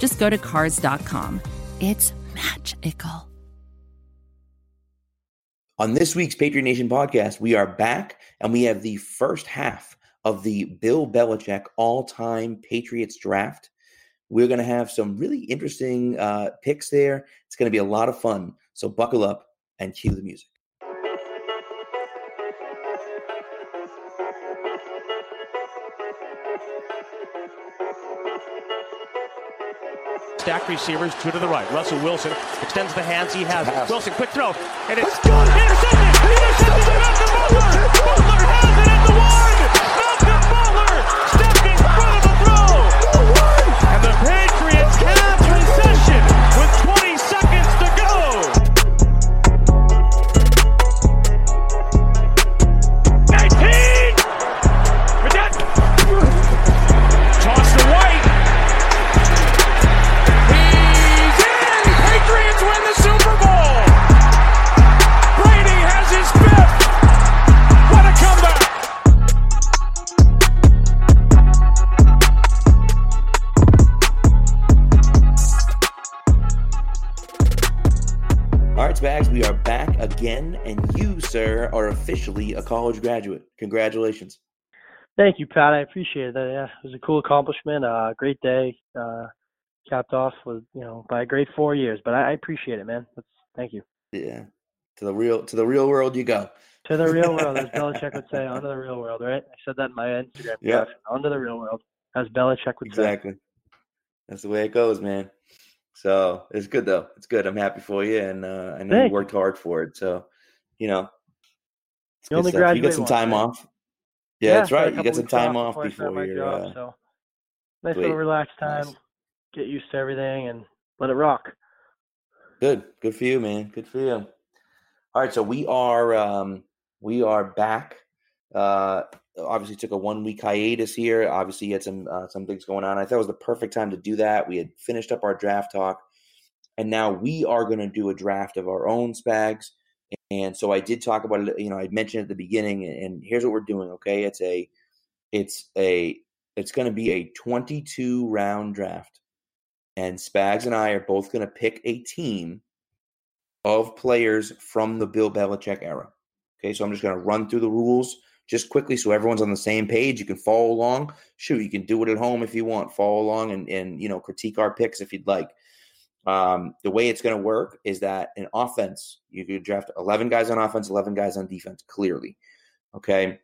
just go to Cars.com. It's magical. On this week's Patriot Nation podcast, we are back and we have the first half of the Bill Belichick all time Patriots draft. We're going to have some really interesting uh, picks there. It's going to be a lot of fun. So buckle up and cue the music. Stacked receivers, two to the right. Russell Wilson extends the hands he has. Wilson, quick throw. And it's good. intercepted. Intercepted by Malcolm Butler. Butler has it at the one. Are officially a college graduate. Congratulations. Thank you, Pat. I appreciate that. Yeah, it was a cool accomplishment. Uh, great day. Uh, capped off with you know by a great four years. But I, I appreciate it, man. That's, thank you. Yeah. To the real to the real world you go. To the real world, as Belichick would say, onto the real world, right? I said that in my Instagram. Yeah. Onto the real world, as Belichick would say. Exactly. That's the way it goes, man. So it's good though. It's good. I'm happy for you, and uh, I know Thank you worked hard for it. So, you know, it's You only stuff. You get some once, time right? off. Yeah, that's right. You get some time off before before my you're. job, Uh, so nice sweet. little relaxed time. Nice. Get used to everything and let it rock. Good. Good for you, man. Good for you. All right, so we are um we are back. Uh obviously took a one week hiatus here. Obviously you had some uh, some things going on. I thought it was the perfect time to do that. We had finished up our draft talk and now we are going to do a draft of our own spags. And so I did talk about it, you know, I mentioned at the beginning and here's what we're doing, okay? It's a it's a it's going to be a 22 round draft. And Spags and I are both going to pick a team of players from the Bill Belichick era. Okay, so I'm just going to run through the rules just quickly so everyone's on the same page. You can follow along. Shoot, you can do it at home if you want. Follow along and, and you know critique our picks if you'd like. Um, the way it's going to work is that in offense, you could draft 11 guys on offense, 11 guys on defense, clearly. Okay.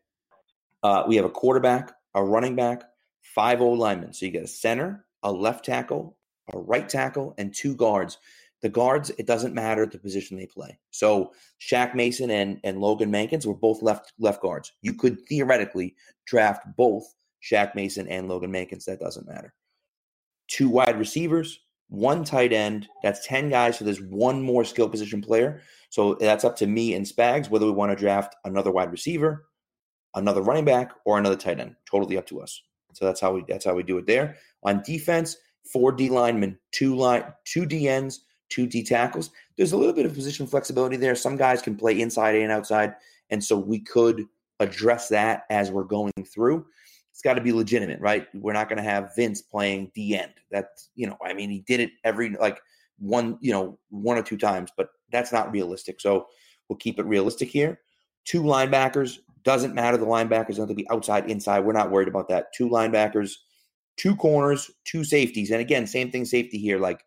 Uh, we have a quarterback, a running back, five O linemen. So you get a center, a left tackle, a right tackle, and two guards. The guards, it doesn't matter the position they play. So Shaq Mason and, and Logan Mankins were both left left guards. You could theoretically draft both Shaq Mason and Logan Mankins. That doesn't matter. Two wide receivers, one tight end. That's 10 guys. So there's one more skill position player. So that's up to me and Spags whether we want to draft another wide receiver, another running back, or another tight end. Totally up to us. So that's how we that's how we do it there. On defense, four D linemen, two line, two DNs, two D tackles. There's a little bit of position flexibility there. Some guys can play inside and outside, and so we could address that as we're going through. It's got to be legitimate, right? We're not going to have Vince playing D end. That's you know, I mean, he did it every like one, you know, one or two times, but that's not realistic. So we'll keep it realistic here. Two linebackers doesn't matter. The linebackers have to be outside, inside. We're not worried about that. Two linebackers, two corners, two safeties, and again, same thing. Safety here, like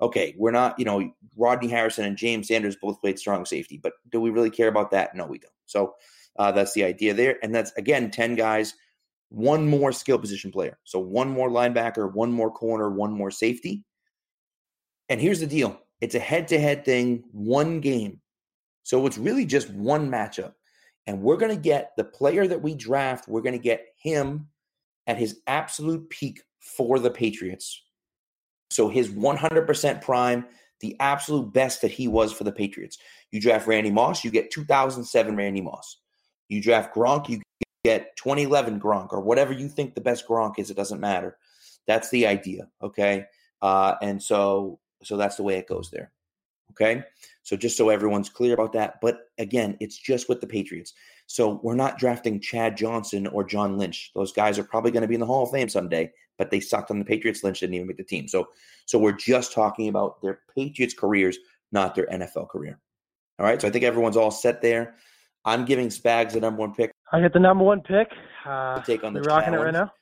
okay, we're not, you know, Rodney Harrison and James Sanders both played strong safety, but do we really care about that? No, we don't. So uh, that's the idea there. And that's, again, 10 guys, one more skill position player. So one more linebacker, one more corner, one more safety. And here's the deal it's a head to head thing, one game. So it's really just one matchup. And we're going to get the player that we draft, we're going to get him at his absolute peak for the Patriots So his 100% prime, the absolute best that he was for the Patriots. You draft Randy Moss, you get 2007 Randy Moss. You draft Gronk, you get 2011 Gronk or whatever you think the best Gronk is. It doesn't matter. That's the idea. Okay. Uh, and so, so that's the way it goes there. Okay. So just so everyone's clear about that. But again, it's just with the Patriots. So we're not drafting Chad Johnson or John Lynch. Those guys are probably going to be in the Hall of Fame someday, but they sucked on the Patriots. Lynch didn't even make the team. So, so we're just talking about their Patriots careers, not their NFL career. All right. So I think everyone's all set there. I'm giving Spags the number one pick. I get the number one pick. Uh, take on the rocking it right now.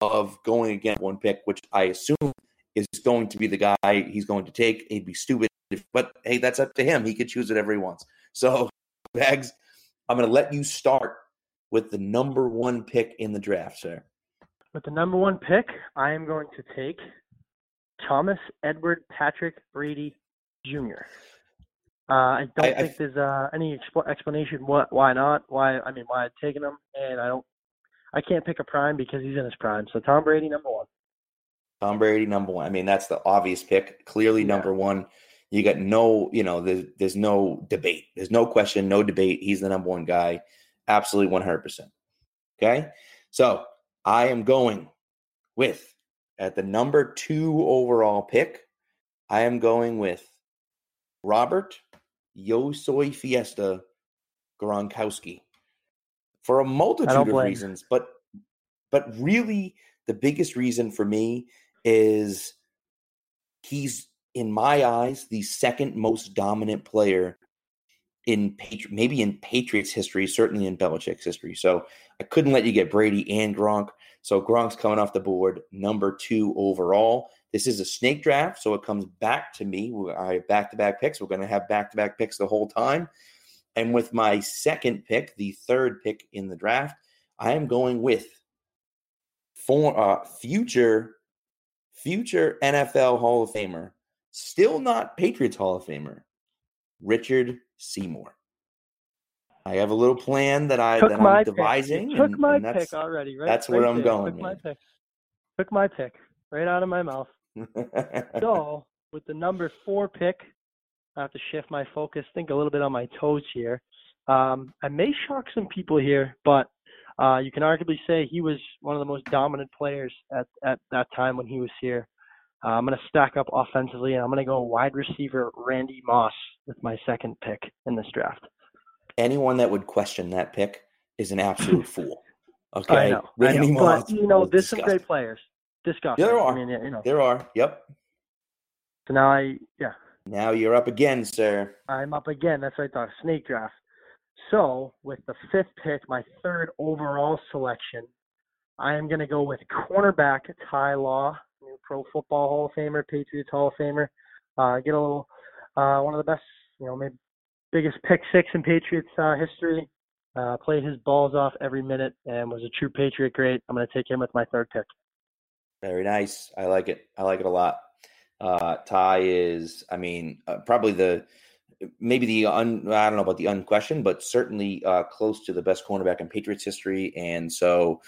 Of going against one pick, which I assume is going to be the guy he's going to take. He'd be stupid, if, but hey, that's up to him. He could choose whatever he wants. So, Bags, I'm going to let you start with the number one pick in the draft, sir. With the number one pick, I am going to take Thomas Edward Patrick Brady Jr. Uh, I don't I, think I, there's uh, any exp- explanation what why not why I mean why I've taken him and I don't I can't pick a prime because he's in his prime. So Tom Brady number one. Tom Brady number one. I mean that's the obvious pick. Clearly yeah. number one. You got no you know there's there's no debate. There's no question, no debate. He's the number one guy. Absolutely one hundred percent. Okay, so I am going with at the number two overall pick. I am going with Robert Yo Soy Fiesta Gronkowski for a multitude of reasons, but but really the biggest reason for me is he's in my eyes the second most dominant player in Patri- maybe in Patriots history, certainly in Belichick's history. So I couldn't let you get Brady and Gronk. So Gronk's coming off the board, number two overall. This is a snake draft, so it comes back to me. I have back to back picks. We're going to have back to back picks the whole time. And with my second pick, the third pick in the draft, I am going with for uh, future future NFL Hall of Famer, still not Patriots Hall of Famer, Richard Seymour. I have a little plan that I took that I'm devising. Pick. took and, my and pick already, right? That's right where I'm there. going. Took my pick. Took my pick right out of my mouth. So with the number four pick, I have to shift my focus, think a little bit on my toes here. Um, I may shock some people here, but uh, you can arguably say he was one of the most dominant players at, at that time when he was here. Uh, I'm going to stack up offensively, and I'm going to go wide receiver Randy Moss with my second pick in this draft. Anyone that would question that pick is an absolute fool. Okay, I know, Randy I know. Moss. But you know, there's disgusting. some great players disgusting. There are. I mean, you know. There are. Yep. So now I, yeah. Now you're up again, sir. I'm up again. That's what I thought. Snake draft. So with the fifth pick, my third overall selection, I am going to go with cornerback Ty Law, new Pro Football Hall of Famer, Patriots Hall of Famer. Uh, get a little, uh, one of the best, you know, maybe biggest pick six in Patriots uh, history. Uh, played his balls off every minute and was a true Patriot great. I'm going to take him with my third pick. Very nice. I like it. I like it a lot. Uh, Ty is, I mean, uh, probably the maybe the un, I don't know about the unquestioned, but certainly uh, close to the best cornerback in Patriots history, and so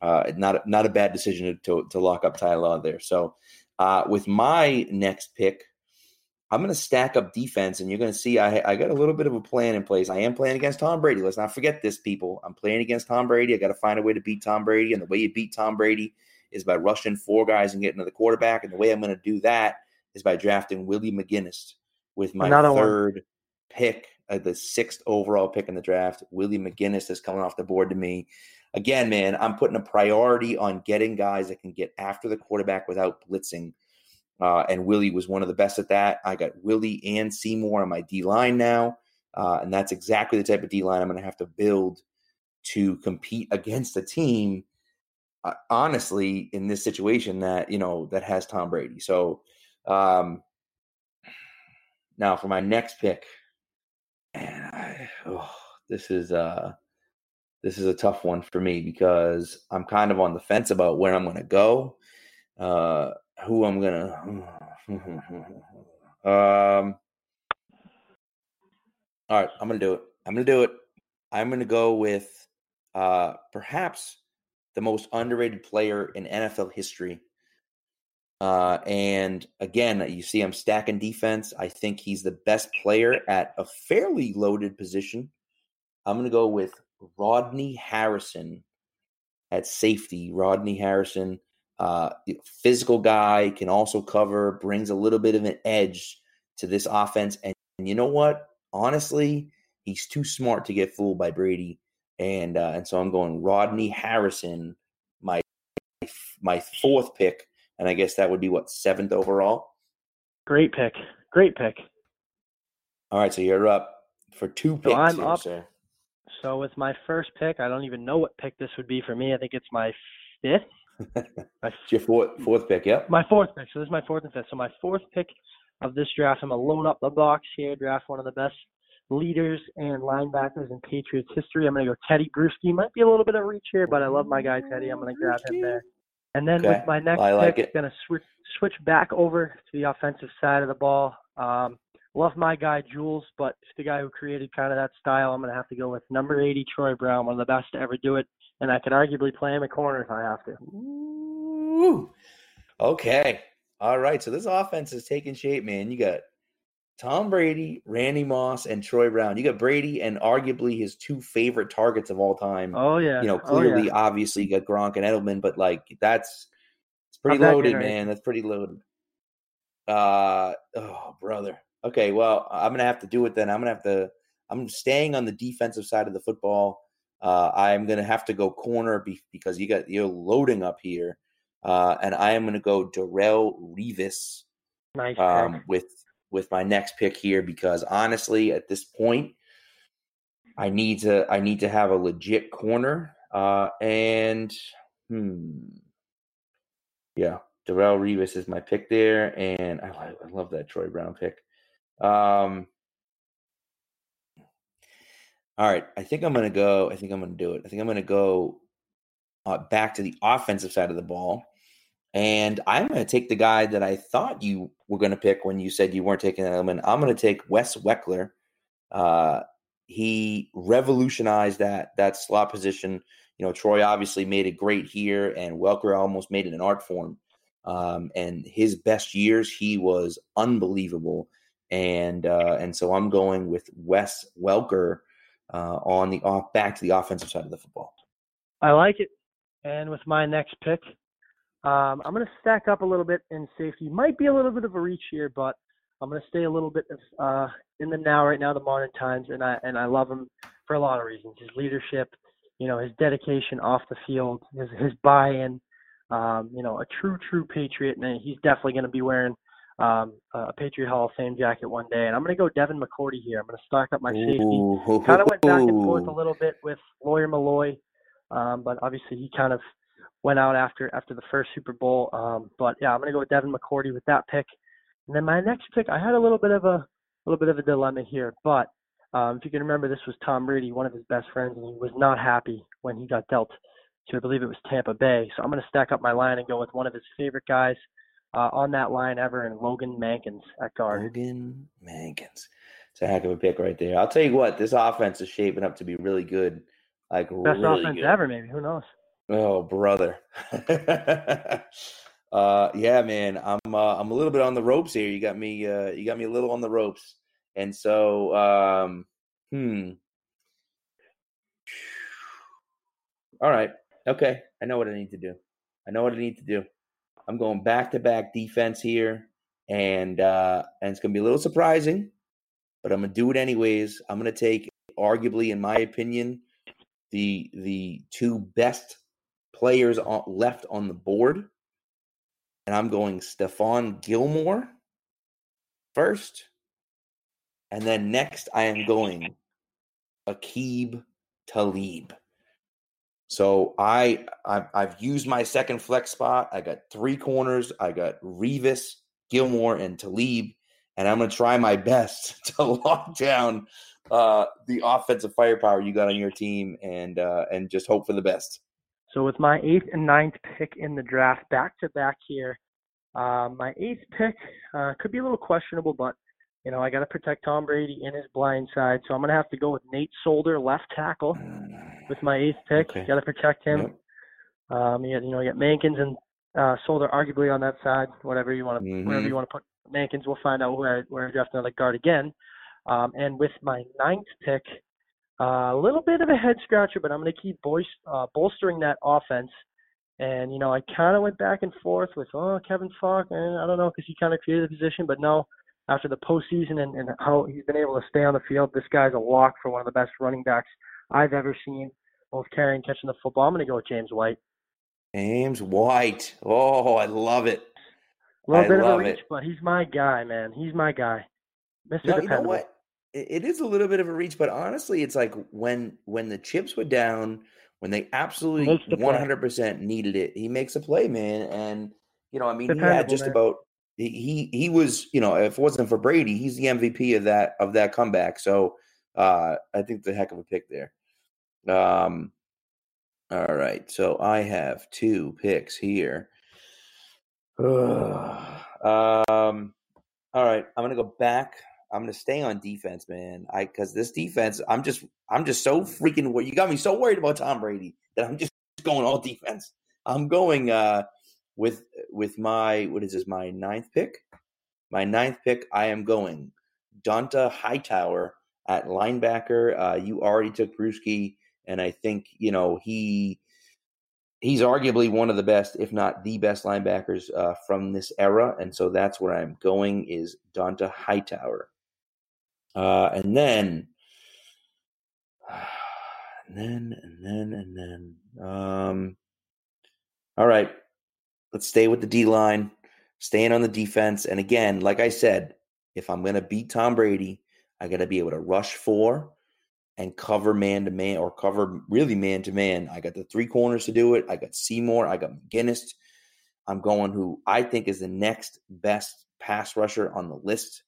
uh, not not a bad decision to to lock up Ty Law there. So uh, with my next pick, I'm going to stack up defense, and you're going to see I, I got a little bit of a plan in place. I am playing against Tom Brady. Let's not forget this, people. I'm playing against Tom Brady. I got to find a way to beat Tom Brady, and the way you beat Tom Brady is by rushing four guys and getting to the quarterback. And the way I'm going to do that is by drafting Willie McGinest with my Another third one. pick, uh, the sixth overall pick in the draft. Willie McGinest is coming off the board to me. Again, man, I'm putting a priority on getting guys that can get after the quarterback without blitzing. Uh, and Willie was one of the best at that. I got Willie and Seymour on my D line now. Uh, and that's exactly the type of D line I'm going to have to build to compete against a team honestly in this situation that you know that has Tom Brady. So um, now for my next pick, and I, oh, this is uh this is a tough one for me because I'm kind of on the fence about where I'm going to go, uh, who I'm gonna. um, all right, I'm gonna do it. I'm gonna do it. I'm gonna go with uh, perhaps the most underrated player in NFL history, Uh, and again, you see I'm stacking defense. I think he's the best player at a fairly loaded position. I'm going to go with Rodney Harrison at safety. Rodney Harrison, uh, physical guy, can also cover, brings a little bit of an edge to this offense. And, and you know what? Honestly, he's too smart to get fooled by Brady. And uh, and so I'm going Rodney Harrison, my my fourth pick, and I guess that would be what seventh overall. Great pick, great pick. All right, so you're up for two picks. So I'm here, up. Sir. So with my first pick, I don't even know what pick this would be for me. I think it's my fifth. my, It's your fourth fourth pick. Yep. my fourth pick. So this is my fourth and fifth. So my fourth pick of this draft, I'm gonna load up the box here, draft one of the best leaders and linebackers in Patriots history. I'm gonna go Teddy Bruschi. Might be a little bit of reach here, but I love my guy Teddy. I'm gonna grab him there. And then Okay. with my next I like pick, it. gonna switch switch back over to the offensive side of the ball. Um, love my guy Jules, but it's the guy who created kind of that style. I'm gonna have to go with number 80 Troy Brown, one of the best to ever do it, and I could arguably play him at corner if I have to. Ooh. Okay. All right. So this offense is taking shape, man. You got Tom Brady, Randy Moss, and Troy Brown. You got Brady and arguably his two favorite targets of all time. Oh yeah, you know, Oh, yeah. clearly, obviously, you got Gronk and Edelman, but like that's it's pretty that loaded, man. That's pretty loaded. Uh oh, brother. Okay, well, I'm gonna have to do it then. I'm gonna have to. I'm staying on the defensive side of the football. Uh, I'm gonna have to go corner be, because you got you're loading up here, uh, and I am gonna go Darrelle Revis nice um, with with my next pick here because honestly, at this point, I need to I need to have a legit corner. Uh, and hmm, yeah, Darrelle Revis is my pick there, and I, I love that Troy Brown pick. Um, all right, I think I'm gonna go. I think I'm gonna do it. I think I'm gonna go uh, back to the offensive side of the ball. And I'm going to take the guy that I thought you were going to pick when you said you weren't taking Edelman. I'm going to take Wes Welker. Uh, he revolutionized that that slot position. You know, Troy obviously made it great here, and Welker almost made it an art form. Um, and his best years, he was unbelievable. And uh, and so I'm going with Wes Welker uh, on the off back to the offensive side of the football. I like it. And with my next pick, um, I'm going to stack up a little bit in safety. Might be a little bit of a reach here, but I'm going to stay a little bit of, uh, in the now right now, the modern times, and I and I love him for a lot of reasons. His leadership, you know, his dedication off the field, his his buy-in. Um, you know, a true true patriot, and he's definitely going to be wearing um, a Patriot Hall of Fame jacket one day. And I'm going to go Devin McCourty here. I'm going to stock up my safety kind of went back and forth a little bit with Lawyer Milloy, um, but obviously he kind of went out after after the first Super Bowl. Um, but yeah, I'm gonna go with Devin McCourty with that pick. And then my next pick, I had a little bit of a little bit of a dilemma here, but um, if you can remember, this was Tom Brady, one of his best friends, and he was not happy when he got dealt to, I believe it was Tampa Bay. So I'm gonna stack up my line and go with one of his favorite guys uh, on that line ever, and Logan Mankins at guard. Logan Mankins. It's a heck of a pick right there. I'll tell you what, this offense is shaping up to be really good. Like Best really offense good. ever, maybe. Who knows? Oh, brother. uh yeah, man. I'm uh, I'm a little bit on the ropes here. You got me uh you got me a little on the ropes. And so um hmm. All right. Okay. I know what I need to do. I know what I need to do. I'm going back to back defense here and uh and it's to be a little surprising, but I'm to do it anyways. I'm to take arguably in my opinion the the two best players on, left on the board. And I'm going Stephon Gilmore first. And then next, I am going Aqib Talib. So I I've, I've used my second flex spot. I got three corners. I got Revis, Gilmore, and Talib, and I'm going to try my best to lock down uh, the offensive firepower you got on your team, and uh, and just hope for the best. So with my eighth and ninth pick in the draft, back to back here, uh, my eighth pick uh, could be a little questionable, but you know I got to protect Tom Brady in his blind side, so I'm gonna have to go with Nate Solder, left tackle, with my eighth pick. Okay. Got to protect him. Yep. Um, you, got, you know, you got Mankins and uh, Solder arguably on that side. Whatever you want to, Mhm. wherever you want to put Mankins, we'll find out where where I draft another guard again. Um, and with my ninth pick, a little bit of a head scratcher, but I'm going to keep uh, bolstering that offense. And you know, I kind of went back and forth with, oh, Kevin Faulk, and I don't know because he kind of created the position, but no, after the postseason and, and how he's been able to stay on the field, this guy's a lock for one of the best running backs I've ever seen, both carrying and catching the football. I'm going to go with James White. James White. Oh, I love it. A little I bit of a reach, it. but he's my guy, man. He's my guy. Mr. No, you know what? It, is a little bit of a reach, but honestly, it's like when when the chips were down, when they absolutely Makes the play. one hundred percent needed it, he makes a play, man. And you know, I mean, he had just man. about he he he was, you know, if it wasn't for Brady, he's the MVP of that of that comeback. So uh I think the heck of a pick there. Um all right, so I have two picks here. um all right, I'm gonna go back. I'm gonna stay on defense, man. I because this defense, I'm just I'm just so freaking wor- you got me so worried about Tom Brady that I'm just going all defense. I'm going uh with with my what is this, my ninth pick? My ninth pick, I am going Dont'a Hightower at linebacker. Uh you already took Bruschi, and I think, you know, he he's arguably one of the best, if not the best linebackers uh, from this era, and so that's where I'm going is Dont'a Hightower, uh, and then, and then, and then, and then. Um, all right, let's stay with the D line, staying on the defense, and again, like I said, if I'm going to beat Tom Brady, I got to be able to rush four and cover man to man or cover really man to man. I got the three corners to do it. I got Seymour. I got McGinest. I'm going who I think is the next best pass rusher on the list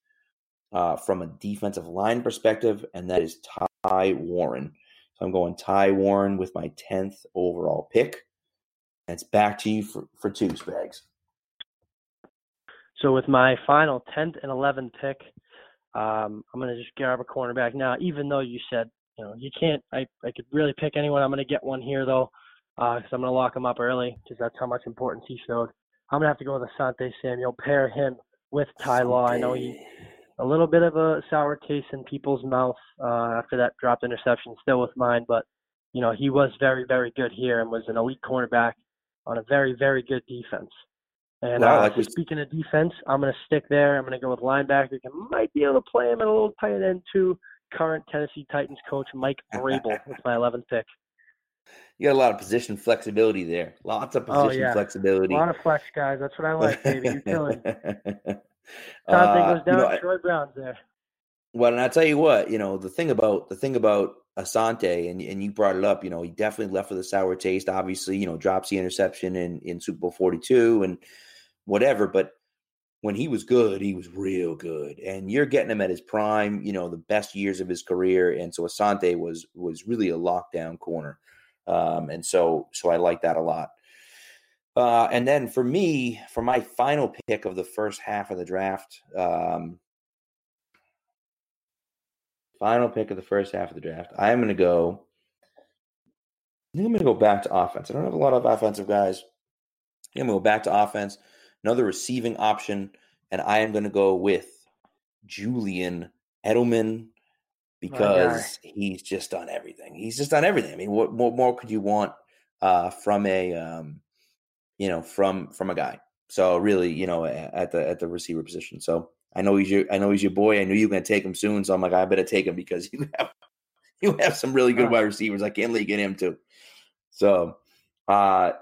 uh, from a defensive line perspective, and that is Ty Warren. So I'm going Ty Warren with my 10th overall pick. And it's back to you for, for two, Spags. So with my final 10th and 11th pick, um, I'm going to just grab a cornerback now. Even though you said, you know, you can't, I, I could really pick anyone. I'm going to get one here though, because I'm going to lock him up early because that's how much importance he showed. I'm going to have to go with Asante Samuel. Pair him with Ty Law. I know he a little bit of a sour taste in people's mouth uh, after that dropped interception, still with mine, but you know he was very, very good here and was an elite cornerback on a very, very good defense. And Wow, uh, like so we- speaking of defense, I'm going to stick there. I'm going to go with linebacker. Might be able to play him at a little tight end too. Current Tennessee Titans coach Mike Vrabel with my 11th pick. You got a lot of position flexibility there. Lots of Oh, position yeah. flexibility. A lot of flex guys. That's what I like, baby. You're killing. Uh, Something goes you down. know, I- Troy Brown's there. Well, and I tell you what, you know, the thing about the thing about Asante, and and you brought it up, you know, he definitely left with a sour taste. Obviously, you know, drops the interception in in Super Bowl forty two and whatever. But when he was good, he was real good, and you're getting him at his prime, you know, the best years of his career. And so Asante was was really a lockdown corner, um, and so so I like that a lot. Uh, and then for me, for my final pick of the first half of the draft, um, final pick of the first half of the draft, I am going to go. I think I'm going to go back to offense. I don't have a lot of offensive guys. I'm going to go back to offense, another receiving option, and I am going to go with Julian Edelman because he's just done everything. He's just done everything. I mean, what, what more could you want uh, from a um, you know from from a guy? So really, you know, at the at the receiver position. So I know he's your I know he's your boy. I knew you were going to take him soon. So I'm like, I better take him because you have you have some really good wide receivers. I can't let you get him too. So, uh,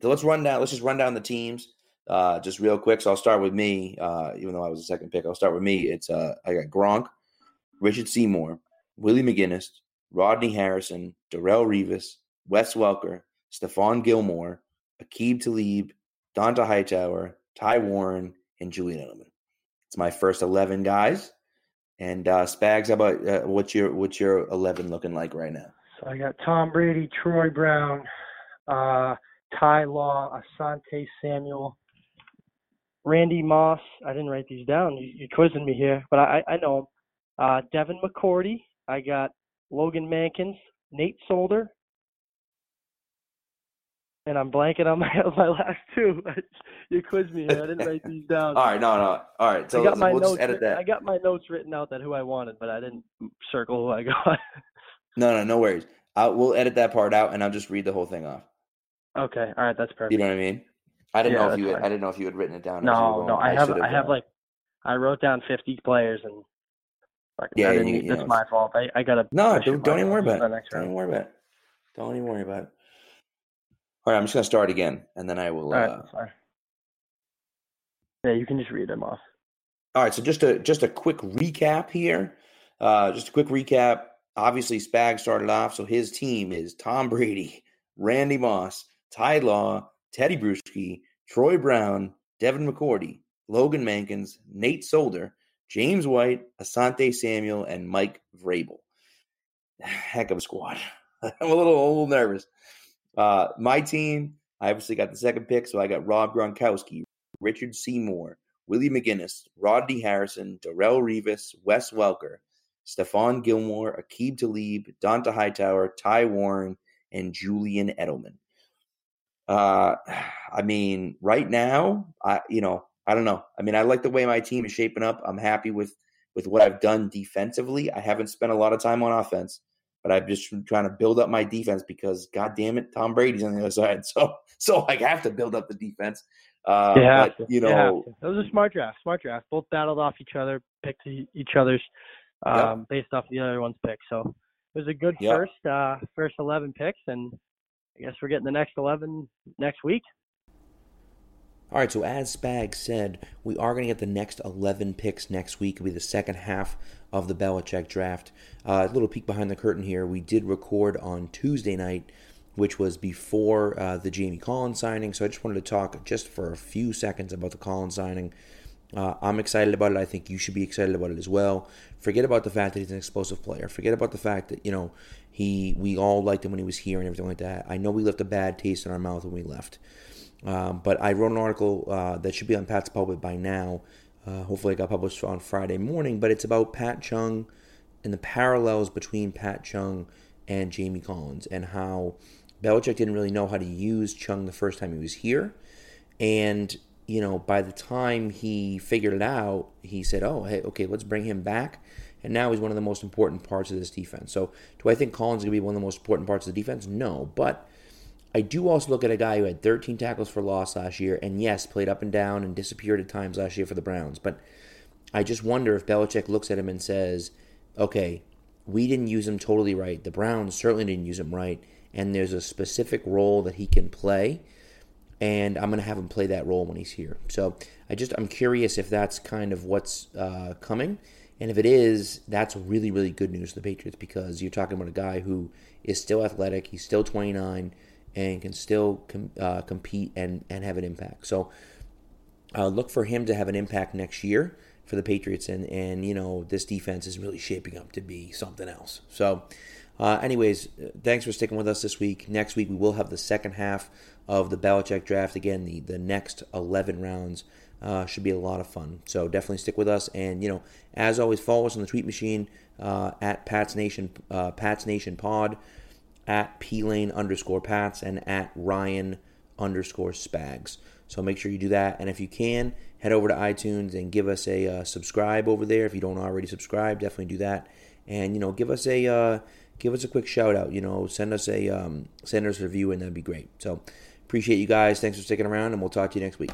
so let's run down. Let's just run down the teams uh, just real quick. So I'll start with me. Uh, even though I was the second pick, I'll start with me. It's uh, I got Gronk, Richard Seymour, Willie McGinest, Rodney Harrison, Darrelle Revis, Wes Welker, Stephon Gilmore, Aqib Talib, Dont'a Hightower, Ty Warren, and Julian Edelman. It's my first eleven guys. And uh, Spags, how about uh, what's your what's your eleven looking like right now? So I got Tom Brady, Troy Brown, uh, Ty Law, Asante Samuel, Randy Moss. I didn't write these down. You, you're quizzing me here, but I, I know 'em. Uh, Devin McCourty. I got Logan Mankins, Nate Solder, and I'm blanking on my my last two. you quizzed me here. I didn't write these down. All right, no, no. All right, so I got my we'll notes. just edit written- that. I got my notes written out that who I wanted, but I didn't circle who I got. No, no, no worries. I'll, we'll edit that part out, and I'll just read the whole thing off. okay, all right, that's perfect. You know what I mean? I didn't Yeah, know if you. Had, fine. I didn't know if you had written it down. no, no. I have I have uh, like I wrote down 50 players and. fucking- Yeah, you- you that's know, my fault. I, I gotta. No, don't, don't even worry about it. Don't even worry about it. Don't even worry about it. All right, I'm just gonna start again, and then I will. All right, uh, sorry. Yeah, you can just read them off. All right, so just a just a quick recap here. Uh, just a quick recap. Obviously, Spag started off, so his team is Tom Brady, Randy Moss, Ty Law, Teddy Bruschi, Troy Brown, Devin McCourty, Logan Mankins, Nate Solder, James White, Asante Samuel, and Mike Vrabel. Heck of a squad. I'm a little, a little nervous. Uh, my team, I obviously got the second pick, so I got Rob Gronkowski, Richard Seymour, Willie McGinest, Rodney Harrison, Darrelle Revis, Wes Welker, Stephon Gilmore, Aqib Talib, Dont'a Hightower, Ty Warren, and Julian Edelman. Uh, I mean, right now, I you know, I don't know. I mean, I like the way my team is shaping up. I'm happy with with what I've done defensively. I haven't spent a lot of time on offense, but I've just been trying to build up my defense because, god damn it, Tom Brady's on the other side. So, so I have to build up the defense. Uh, You but, you know, to. That was a smart draft. Smart draft. Both battled off each other, picked each other's um, based off the other one's pick. So it was a good Yep. first uh, first eleven picks, and I guess we're getting the next eleven next week. All right, so as Spag said, we are going to get the next 11 picks next week. It'll be the second half of the Belichick draft. Uh, a little peek behind the curtain here. We did record on Tuesday night, which was before uh, the Jamie Collins signing. So I just wanted to talk just for a few seconds about the Collins signing. Uh, I'm excited about it. I think you should be excited about it as well. Forget about the fact that he's an explosive player. Forget about the fact that you know he we all liked him when he was here and everything like that. I know we left a bad taste in our mouth when we left. Um, but I wrote an article uh, that should be on Pat's Pulpit by now. Uh, hopefully, it got published on Friday morning. But it's about Pat Chung and the parallels between Pat Chung and Jamie Collins and how Belichick didn't really know how to use Chung the first time he was here. And, you know, by the time he figured it out, he said, oh, hey, okay, let's bring him back. And now he's one of the most important parts of this defense. So, do I think Collins is going to be one of the most important parts of the defense? No. But I do also look at a guy who had 13 tackles for loss last year, and yes, played up and down and disappeared at times last year for the Browns. But I just wonder if Belichick looks at him and says, okay, we didn't use him totally right. The Browns certainly didn't use him right. And there's a specific role that he can play. And I'm going to have him play that role when he's here. So I just, I'm curious if that's kind of what's uh, coming. And if it is, that's really, really good news for the Patriots because you're talking about a guy who is still athletic. He's still 29 and can still com- uh, compete and, and have an impact. So uh, look for him to have an impact next year for the Patriots. And, and, you know, this defense is really shaping up to be something else. So, uh, anyways, thanks for sticking with us this week. Next week, we will have the second half of the Belichick draft. Again, the, the next 11 rounds uh, should be a lot of fun. So definitely stick with us. And, you know, as always, follow us on the tweet machine uh, at Pats Nation, uh, Pats Nation Pod, at P Lane underscore Pats, and at Ryan underscore Spags. So make sure you do that. And if you can, head over to iTunes and give us a uh, subscribe over there. If you don't already subscribe, definitely do that. And you know, give us a uh, give us a quick shout out. You know, send us a um, send us a review, and that'd be great. So appreciate you guys. Thanks for sticking around, and we'll talk to you next week.